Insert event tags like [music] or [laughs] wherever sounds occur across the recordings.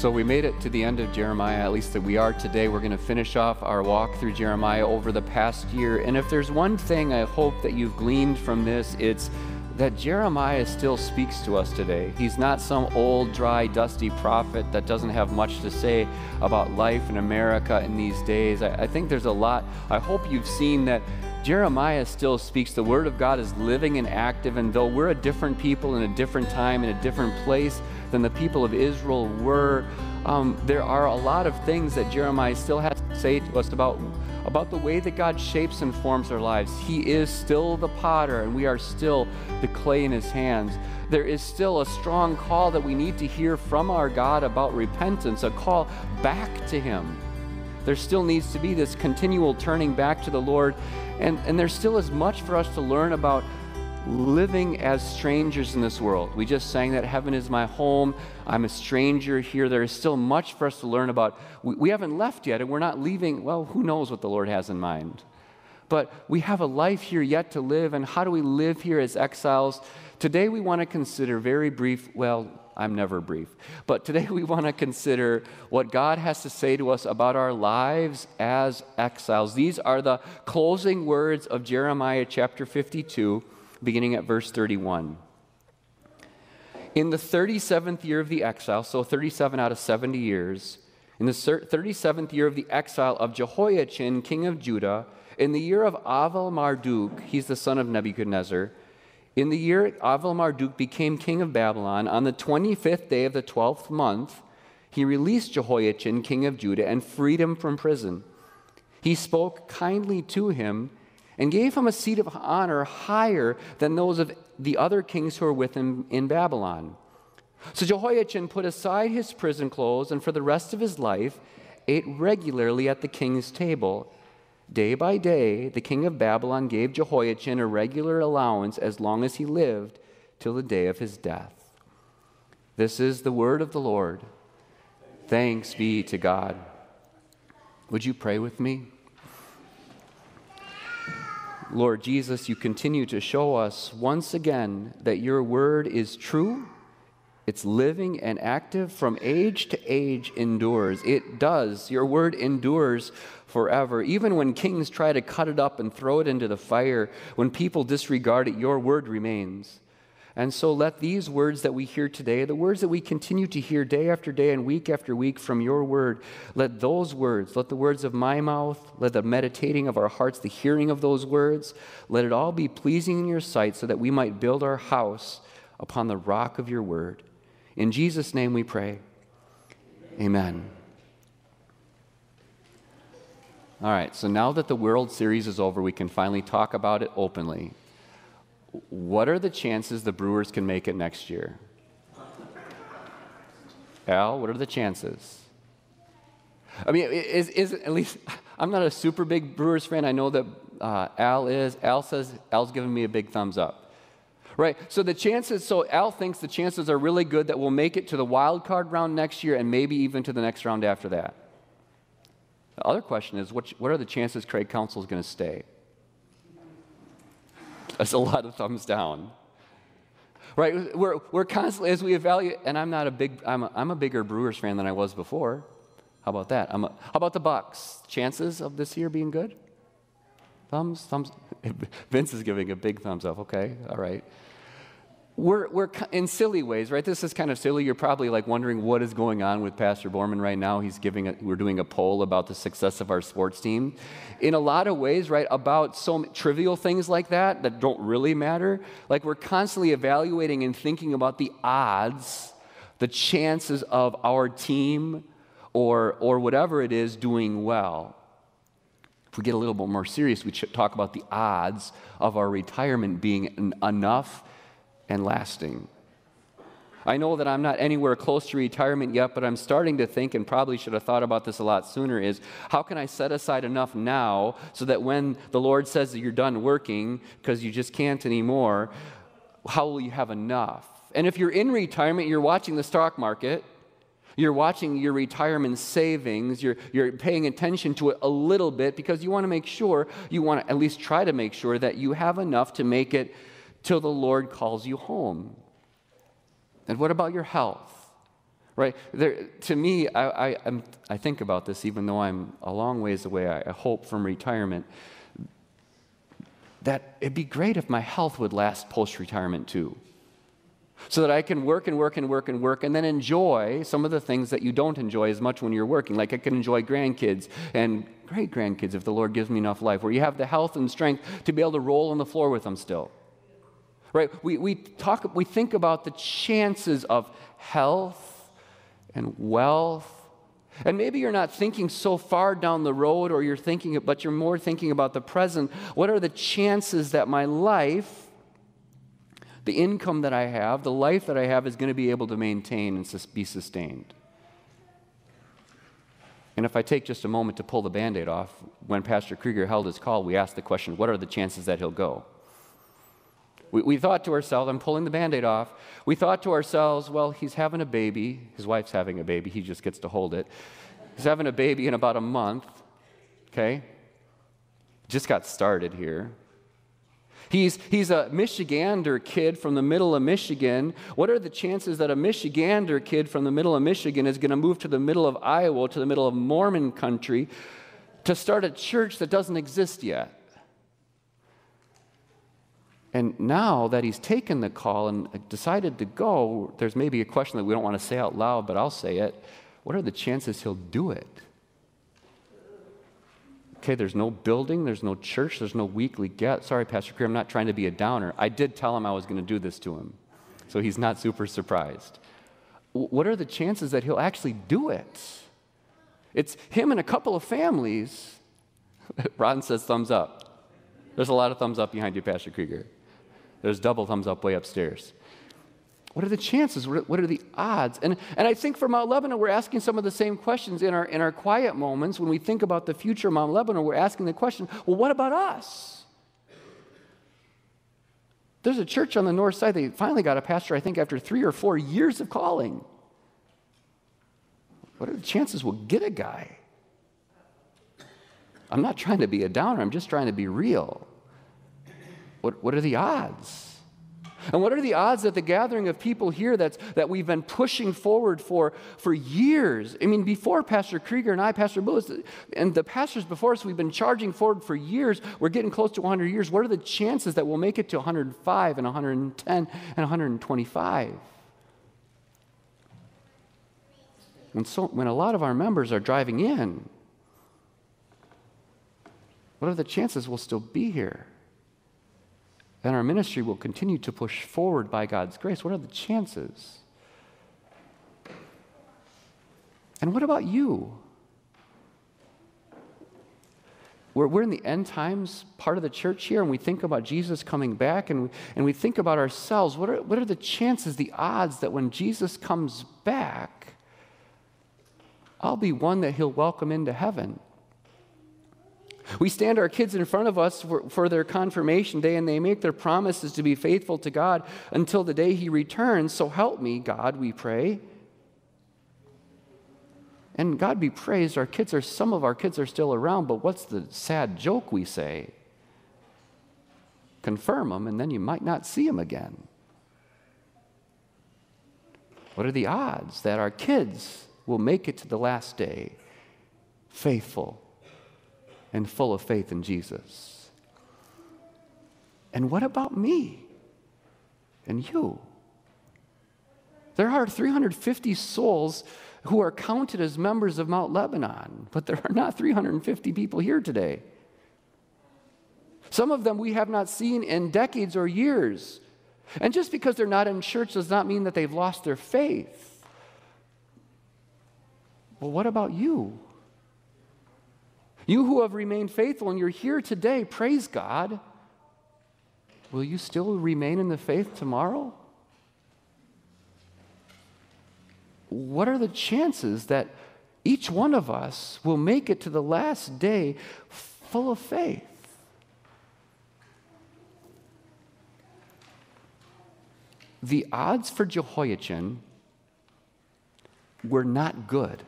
So we made it to the end of Jeremiah, at least that we are today. We're going to finish off our walk through Jeremiah over the past year. And if there's one thing I hope that you've gleaned from this, it's that Jeremiah still speaks to us today. He's not some old, dry, dusty prophet that doesn't have much to say about life in America in these days. I, I think there's a lot. I hope you've seen that Jeremiah still speaks. The Word of God is living and active, and though we're a different people in a different time, in a different place, than the people of Israel were. Um, there are a lot of things that Jeremiah still has to say to us about, about the way that God shapes and forms our lives. He is still the potter, and we are still the clay in his hands. There is still a strong call that we need to hear from our God about repentance, a call back to him. There still needs to be this continual turning back to the Lord, and, and there still is much for us to learn about living as strangers in this world. We just sang that heaven is my home. I'm a stranger here. There is still much for us to learn about. We, we haven't left yet, and we're not leaving. Well, who knows what the Lord has in mind? But we have a life here yet to live, and how do we live here as exiles? Today we want to consider very brief, well, I'm never brief, but today we want to consider what God has to say to us about our lives as exiles. These are the closing words of Jeremiah chapter 52 beginning at verse 31. In the 37th year of the exile, so 37 out of 70 years, in the 37th year of the exile of Jehoiachin, king of Judah, in the year of Avel Marduk, he's the son of Nebuchadnezzar, in the year Avel Marduk became king of Babylon, on the 25th day of the 12th month, he released Jehoiachin, king of Judah, and freed him from prison. He spoke kindly to him and gave him a seat of honor higher than those of the other kings who were with him in Babylon. So Jehoiachin put aside his prison clothes and for the rest of his life ate regularly at the king's table. Day by day, the king of Babylon gave Jehoiachin a regular allowance as long as he lived till the day of his death. This is the word of the Lord. Thanks be to God. Would you pray with me? Lord Jesus, you continue to show us once again that your word is true, it's living and active from age to age endures. It does. Your word endures forever. Even when kings try to cut it up and throw it into the fire, when people disregard it, your word remains. And so let these words that we hear today, the words that we continue to hear day after day and week after week from your word, let those words, let the words of my mouth, let the meditating of our hearts, the hearing of those words, let it all be pleasing in your sight so that we might build our house upon the rock of your word. In Jesus' name we pray. Amen. All right, so now that the World Series is over, we can finally talk about it openly what are the chances the Brewers can make it next year? Al, what are the chances? I mean, is, is at least [laughs] I'm not a super big Brewers fan. I know that uh, Al is. Al says Al's giving me a big thumbs up. Right? So the chances, so Al thinks the chances are really good that we'll make it to the wild card round next year and maybe even to the next round after that. The other question is what, what are the chances Craig Counsell is going to stay? That's a lot of thumbs down. Right? We're, we're constantly, as we evaluate, and I'm not a big, I'm a, I'm a bigger Brewers fan than I was before. How about that? A, how about the Bucks? Chances of this year being good? Thumbs, thumbs. [laughs] Vince is giving a big thumbs up. Okay, all right we're, we're in silly ways, right? This is kind of silly. You're probably like wondering what is going on with Pastor Borman right now. He's giving a, we're doing a poll about the success of our sports team. In a lot of ways, right, about so trivial things like that that don't really matter. Like we're constantly evaluating and thinking about the odds, the chances of our team or, or whatever it is doing well. If we get a little bit more serious, we should talk about the odds of our retirement being enough and lasting. I know that I'm not anywhere close to retirement yet, but I'm starting to think, and probably should have thought about this a lot sooner, is how can I set aside enough now so that when the Lord says that you're done working because you just can't anymore, how will you have enough? And if you're in retirement, you're watching the stock market, you're watching your retirement savings, you're, you're paying attention to it a little bit because you want to make sure, you want to at least try to make sure that you have enough to make it till the Lord calls you home. And what about your health? Right? There, to me, I, I, I, think about this even though I'm a long ways away, I, I hope, from retirement, that it'd be great if my health would last post retirement too. So that I can work and work and work and work and then enjoy some of the things that you don't enjoy as much when you're working. Like I can enjoy grandkids and great grandkids if the Lord gives me enough life, where you have the health and strength to be able to roll on the floor with them still. Right? We, we, talk, we think about the chances of health and wealth and maybe you're not thinking so far down the road, or you're thinking, but you're more thinking about the present. What are the chances that my life, the income that I have, the life that I have, is going to be able to maintain and be sustained? And if I take just a moment to pull the band aid off, when Pastor Krieger held his call, we asked the question what are the chances that he'll go? We, we thought to ourselves, I'm pulling the band aid off. We thought to ourselves, well, he's having a baby. His wife's having a baby. He just gets to hold it. He's having a baby in about a month. Okay? Just got started here. He's, he's a Michigander kid from the middle of Michigan. What are the chances that a Michigander kid from the middle of Michigan is going to move to the middle of Iowa, to the middle of Mormon country, to start a church that doesn't exist yet? And now that he's taken the call and decided to go, there's maybe a question that we don't want to say out loud, but I'll say it. What are the chances he'll do it? Okay, there's no building, there's no church, there's no weekly get. Sorry, Pastor Krieger, I'm not trying to be a downer. I did tell him I was going to do this to him, so he's not super surprised. What are the chances that he'll actually do it? It's him and a couple of families. [laughs] Ron says thumbs up. There's a lot of thumbs up behind you, Pastor Krieger. There's double thumbs up way upstairs. What are the chances? What are the odds? And, and I think for Mount Lebanon, we're asking some of the same questions in our, in our quiet moments. When we think about the future of Mount Lebanon, we're asking the question well, what about us? There's a church on the north side. They finally got a pastor, I think, after three or four years of calling. What are the chances we'll get a guy? I'm not trying to be a downer, I'm just trying to be real. What, what are the odds? And what are the odds that the gathering of people here that's, that we've been pushing forward for for years? I mean, before Pastor Krieger and I, Pastor Lewis, and the pastors before us, we've been charging forward for years. We're getting close to 100 years. What are the chances that we'll make it to 105 and 110 and 125? And so, when a lot of our members are driving in, what are the chances we'll still be here? And our ministry will continue to push forward by God's grace, what are the chances? And what about you? We're, we're in the end times part of the church here, and we think about Jesus coming back, and we, and we think about ourselves. What are, what are the chances, the odds that when Jesus comes back, I'll be one that he'll welcome into heaven? We stand our kids in front of us for, for, their confirmation day, and they make their promises to be faithful to God until the day He returns. So help me, God, we pray. And God be praised, our kids are, some of our kids are still around, but what's the sad joke we say? Confirm them, and then you might not see them again. What are the odds that our kids will make it to the last day faithful? And full of faith in Jesus. And what about me and you? There are 350 souls who are counted as members of Mount Lebanon, but there are not 350 people here today. Some of them we have not seen in decades or years. And just because they're not in church does not mean that they've lost their faith. Well, what about you? You who have remained faithful and you're here today, praise God. Will you still remain in the faith tomorrow? What are the chances that each one of us will make it to the last day full of faith? The odds for Jehoiachin were not good.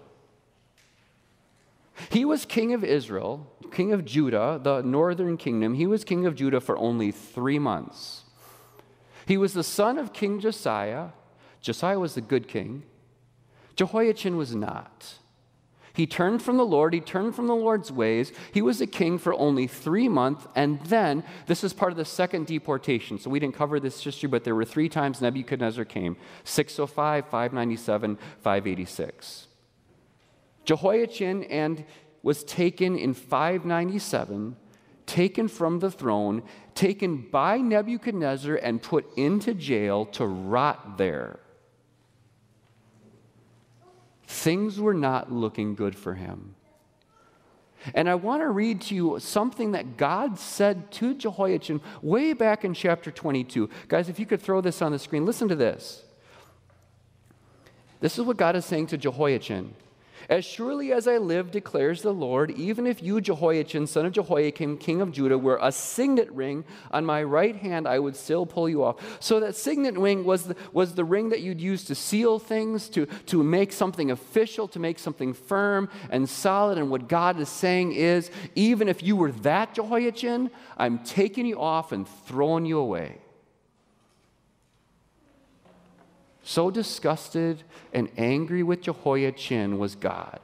He was king of Israel, king of Judah, the northern kingdom. He was king of Judah for only three months. He was the son of King Josiah. Josiah was the good king. Jehoiachin was not. He turned from the Lord, he turned from the Lord's ways. He was a king for only three months, and then this is part of the second deportation. So we didn't cover this history, but there were three times Nebuchadnezzar came 605, 597, 586. Jehoiachin and was taken in 597, taken from the throne, taken by Nebuchadnezzar, and put into jail to rot there. Things were not looking good for him. And I want to read to you something that God said to Jehoiachin way back in chapter 22. Guys, if you could throw this on the screen, listen to this. This is what God is saying to Jehoiachin. As surely as I live, declares the Lord, even if you, Jehoiachin, son of Jehoiakim, king of Judah, were a signet ring on my right hand, I would still pull you off. So that signet ring was the, was the ring that you'd use to seal things, to, to make something official, to make something firm and solid. And what God is saying is, even if you were that Jehoiachin, I'm taking you off and throwing you away. So disgusted and angry with Jehoiachin was God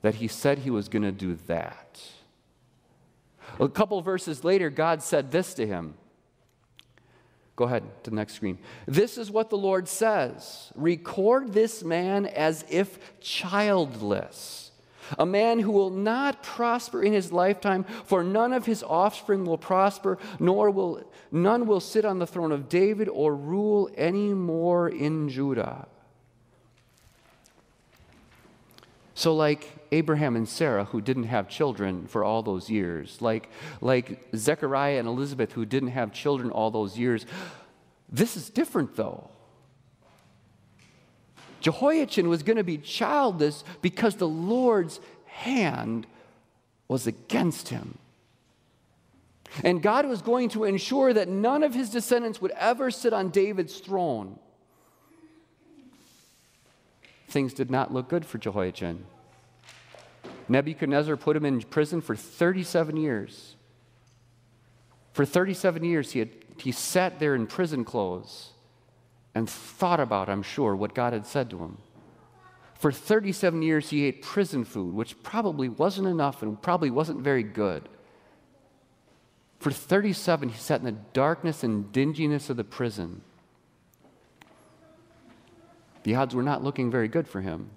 that he said he was going to do that. A couple verses later, God said this to him. Go ahead to the next screen. This is what the Lord says Record this man as if childless a man who will not prosper in his lifetime, for none of his offspring will prosper, nor will none will sit on the throne of David or rule anymore in Judah. So, like Abraham and Sarah, who didn't have children for all those years, like, like Zechariah and Elizabeth, who didn't have children all those years, this is different though. Jehoiachin was going to be childless because the Lord's hand was against him. And God was going to ensure that none of his descendants would ever sit on David's throne. Things did not look good for Jehoiachin. Nebuchadnezzar put him in prison for 37 years. For 37 years, he, had, he sat there in prison clothes and thought about, I'm sure, what God had said to him. For 37 years, he ate prison food, which probably wasn't enough and probably wasn't very good. For 37, he sat in the darkness and dinginess of the prison. The odds were not looking very good for him.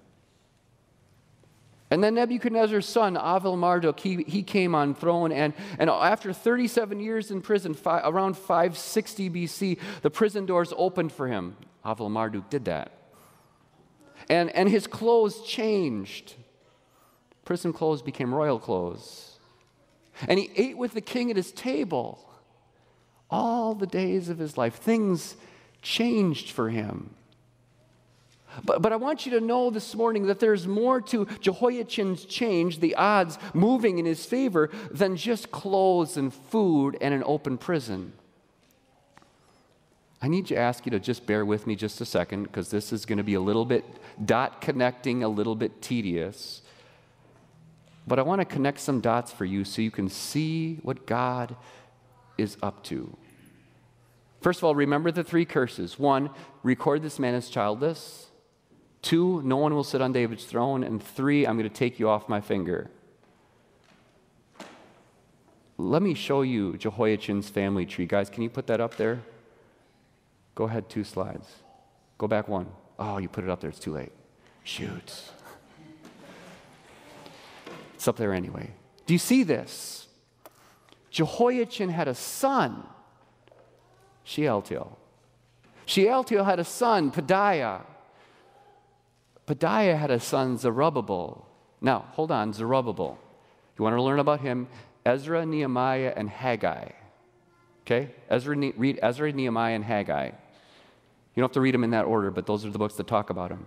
And then Nebuchadnezzar's son, Avil Marduk, he, he came on throne. And, and after 37 years in prison, around 560 BC, the prison doors opened for him. Avil Marduk did that. And, and his clothes changed. Prison clothes became royal clothes. And he ate with the king at his table all the days of his life. Things changed for him. But, but I want you to know this morning that there's more to Jehoiachin's change, the odds moving in his favor, than just clothes and food and an open prison. I need to ask you to just bear with me just a second because this is going to be a little bit dot connecting, a little bit tedious. But I want to connect some dots for you so you can see what God is up to. First of all, remember the three curses. One, record this man as childless. Two, no one will sit on David's throne. And three, I'm going to take you off my finger. Let me show you Jehoiachin's family tree. Guys, can you put that up there? Go ahead, two slides. Go back one. Oh, you put it up there, it's too late. Shoot. It's up there anyway. Do you see this? Jehoiachin had a son, Shealtiel. Shealtiel had a son, Pedaiah. Pedaiah had a son, Zerubbabel. Now, hold on, Zerubbabel. You want to learn about him? Ezra, Nehemiah, and Haggai. Okay? Ezra, read Ezra, Nehemiah, and Haggai. You don't have to read them in that order, but those are the books that talk about him.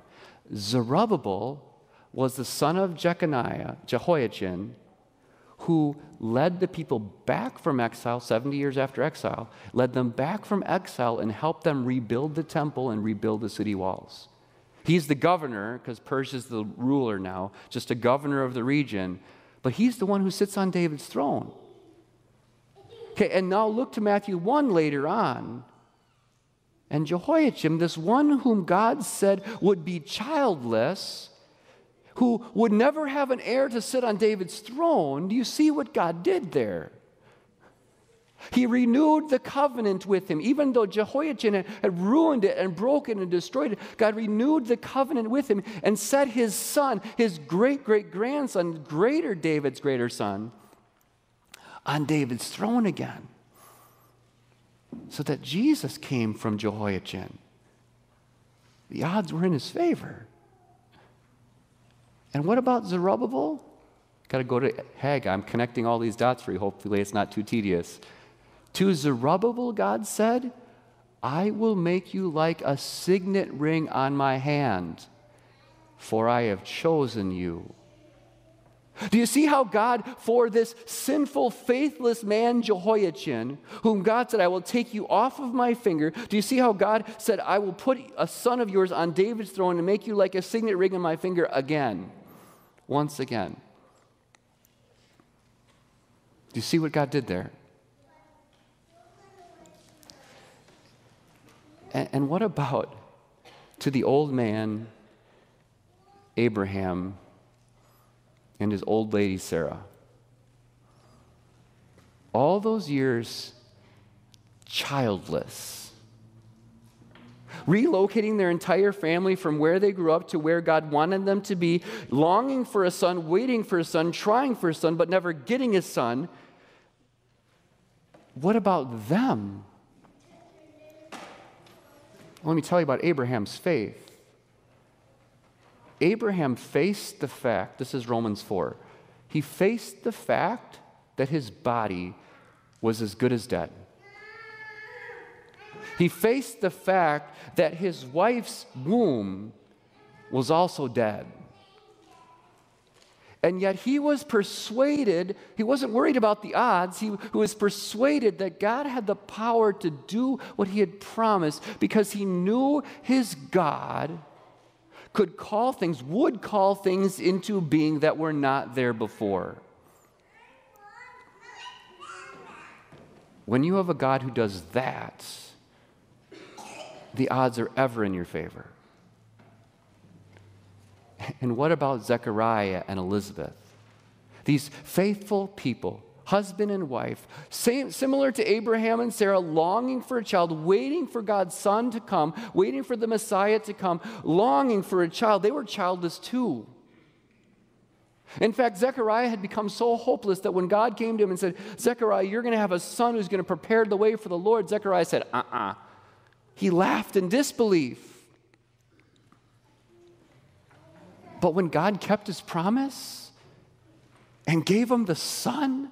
Zerubbabel was the son of Jeconiah, Jehoiachin, who led the people back from exile 70 years after exile, led them back from exile and helped them rebuild the temple and rebuild the city walls. He's the governor, because Persia's the ruler now, just a governor of the region, but he's the one who sits on David's throne. Okay, and now look to Matthew 1 later on. and Jehoiachin, this one whom God said would be childless, who would never have an heir to sit on David's throne, do you see what God did there? He renewed the covenant with him. Even though Jehoiachin had ruined it and broken and destroyed it, God renewed the covenant with him and set his son, his great great grandson, greater David's greater son, on David's throne again. So that Jesus came from Jehoiachin. The odds were in his favor. And what about Zerubbabel? Got to go to Haggai. I'm connecting all these dots for you. Hopefully, it's not too tedious. To Zerubbabel, God said, I will make you like a signet ring on my hand, for I have chosen you. Do you see how God, for this sinful, faithless man, Jehoiachin, whom God said, I will take you off of my finger, do you see how God said, I will put a son of yours on David's throne and make you like a signet ring on my finger again? Once again. Do you see what God did there? And, what about to the old man, Abraham, and his old lady, Sarah? All those years, childless. Relocating their entire family from where they grew up to where God wanted them to be, longing for a son, waiting for a son, trying for a son, but never getting a son. What about them? Let me tell you about Abraham's faith. Abraham faced the fact, this is Romans 4, he faced the fact that his body was as good as dead. He faced the fact that his wife's womb was also dead. And yet he was persuaded, he wasn't worried about the odds, he, was persuaded that God had the power to do what he had promised because he knew his God could call things, would call things into being that were not there before. When you have a God who does that, the odds are ever in your favor. And what about Zechariah and Elizabeth? These faithful people, husband and wife, same, similar to Abraham and Sarah, longing for a child, waiting for God's son to come, waiting for the Messiah to come, longing for a child. They were childless too. In fact, Zechariah had become so hopeless that when God came to him and said, Zechariah, you're going to have a son who's going to prepare the way for the Lord, Zechariah said, uh uh-uh. uh He laughed in disbelief. But when God kept his promise and gave him the son,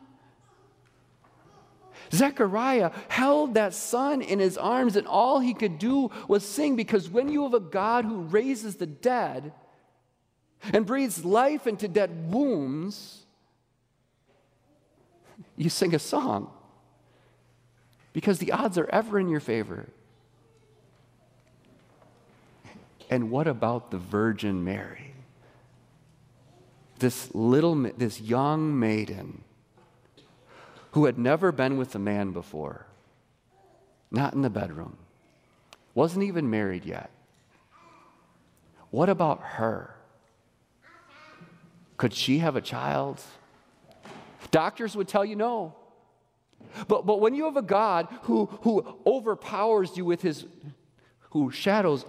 Zechariah held that son in his arms, and all he could do was sing because when you have a God who raises the dead and breathes life into dead wombs, you sing a song because the odds are ever in your favor. And what about the Virgin Mary? This little, this young maiden who had never been with a man before, not in the bedroom, wasn't even married yet. What about her? Could she have a child? Doctors would tell you no. But, but when you have a God who, who overpowers you with his, who shadows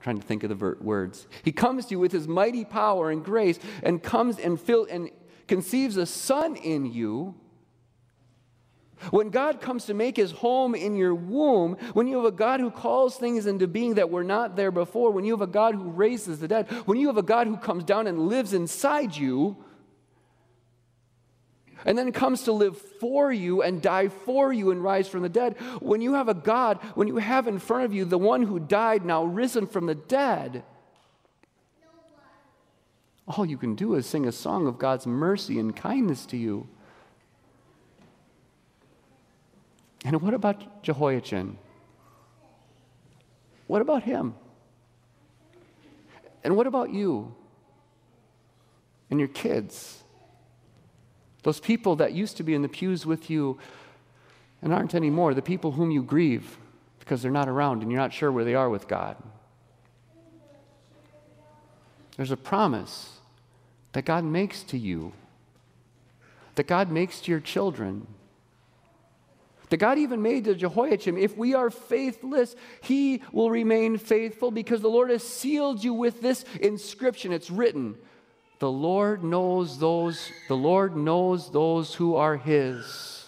trying to think of the ver- words. He comes to you with his mighty power and grace and comes and fill and conceives a son in you. When God comes to make his home in your womb, when you have a God who calls things into being that were not there before, when you have a God who raises the dead, when you have a God who comes down and lives inside you, and then comes to live for you and die for you and rise from the dead. When you have a God, when you have in front of you the one who died, now risen from the dead, all you can do is sing a song of God's mercy and kindness to you. And what about Jehoiachin? What about him? And what about you and your kids? Those people that used to be in the pews with you and aren't anymore, the people whom you grieve because they're not around and you're not sure where they are with God. There's a promise that God makes to you, that God makes to your children. That God even made to Jehoiachin, if we are faithless, he will remain faithful because the Lord has sealed you with this inscription. It's written, the Lord knows those, the Lord knows those who are his.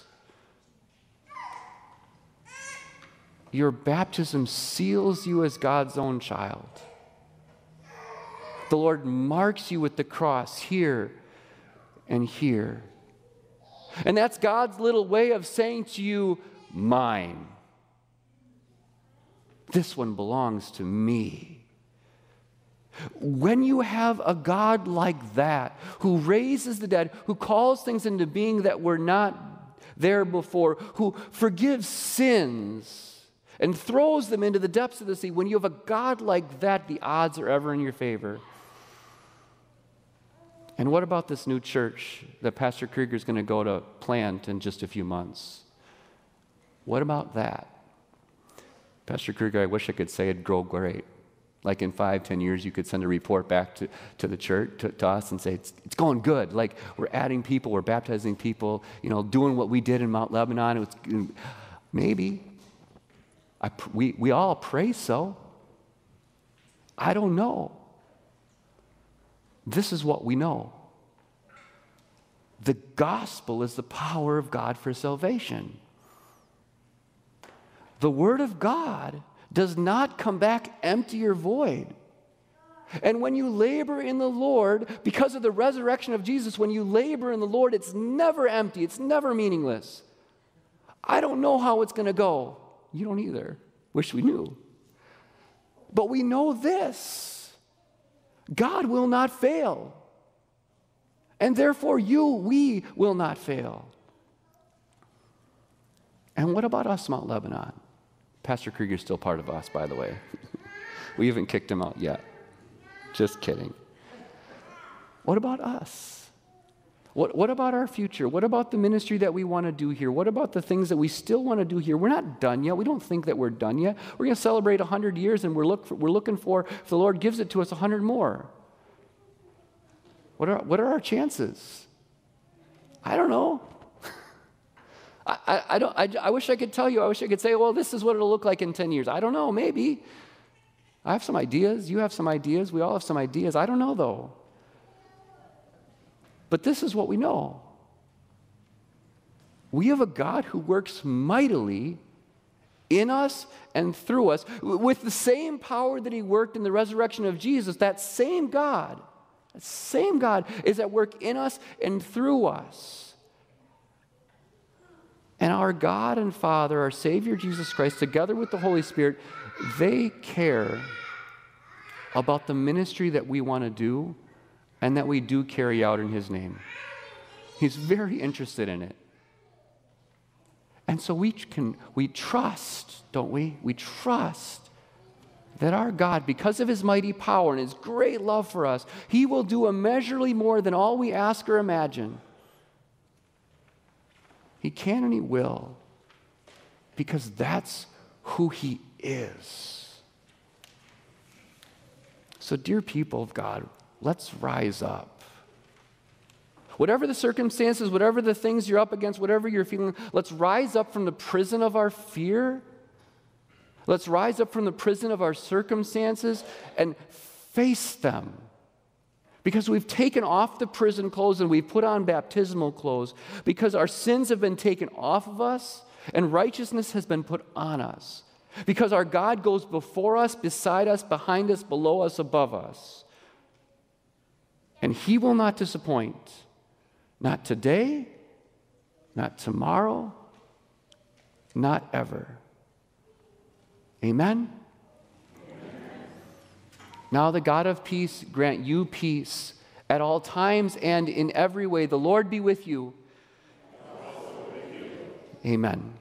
Your baptism seals you as God's own child. The Lord marks you with the cross here and here. And that's God's little way of saying to you, mine. This one belongs to me. When you have a God like that, who raises the dead, who calls things into being that were not there before, who forgives sins and throws them into the depths of the sea, when you have a God like that, the odds are ever in your favor. And what about this new church that Pastor Krieger is going to go to plant in just a few months? What about that? Pastor Krieger, I wish I could say it'd grow great. Like in five, ten years, you could send a report back to, to the church, to, to us, and say, it's, it's going good. Like we're adding people, we're baptizing people, you know, doing what we did in Mount Lebanon. It was, maybe. I, we, we all pray so. I don't know. This is what we know the gospel is the power of God for salvation. The word of God does not come back empty or void. And when you labor in the Lord, because of the resurrection of Jesus, when you labor in the Lord, it's never empty, it's never meaningless. I don't know how it's going to go. You don't either. Wish we knew. But we know this God will not fail. And therefore, you, we will not fail. And what about us, Mount Lebanon? Pastor Krieger's still part of us, by the way. [laughs] we haven't kicked him out yet. Just kidding. What about us? What, what about our future? What about the ministry that we want to do here? What about the things that we still want to do here? We're not done yet. We don't think that we're done yet. We're going to celebrate 100 years and we're, look for, we're looking for, if the Lord gives it to us, 100 more. What are, what are our chances? I don't know. I, I, don't, I, I wish I could tell you. I wish I could say, well, this is what it'll look like in 10 years. I don't know, maybe. I have some ideas. You have some ideas. We all have some ideas. I don't know, though. But this is what we know we have a God who works mightily in us and through us with the same power that he worked in the resurrection of Jesus. That same God the same God is at work in us and through us. And our God and Father, our Savior Jesus Christ, together with the Holy Spirit, they care about the ministry that we want to do and that we do carry out in His name. He's very interested in it. And so we can we trust, don't we? We trust that our God, because of his mighty power and his great love for us, he will do immeasurably more than all we ask or imagine. He can and he will, because that's who he is. So, dear people of God, let's rise up. Whatever the circumstances, whatever the things you're up against, whatever you're feeling, let's rise up from the prison of our fear Let's rise up from the prison of our circumstances and face them. Because we've taken off the prison clothes and we've put on baptismal clothes, because our sins have been taken off of us and righteousness has been put on us. Because our God goes before us, beside us, behind us, below us, above us. And He will not disappoint. Not today, not tomorrow, not ever. Amen? Now, the God of peace grant you peace at all times and in every way. The Lord be with you. With you. Amen.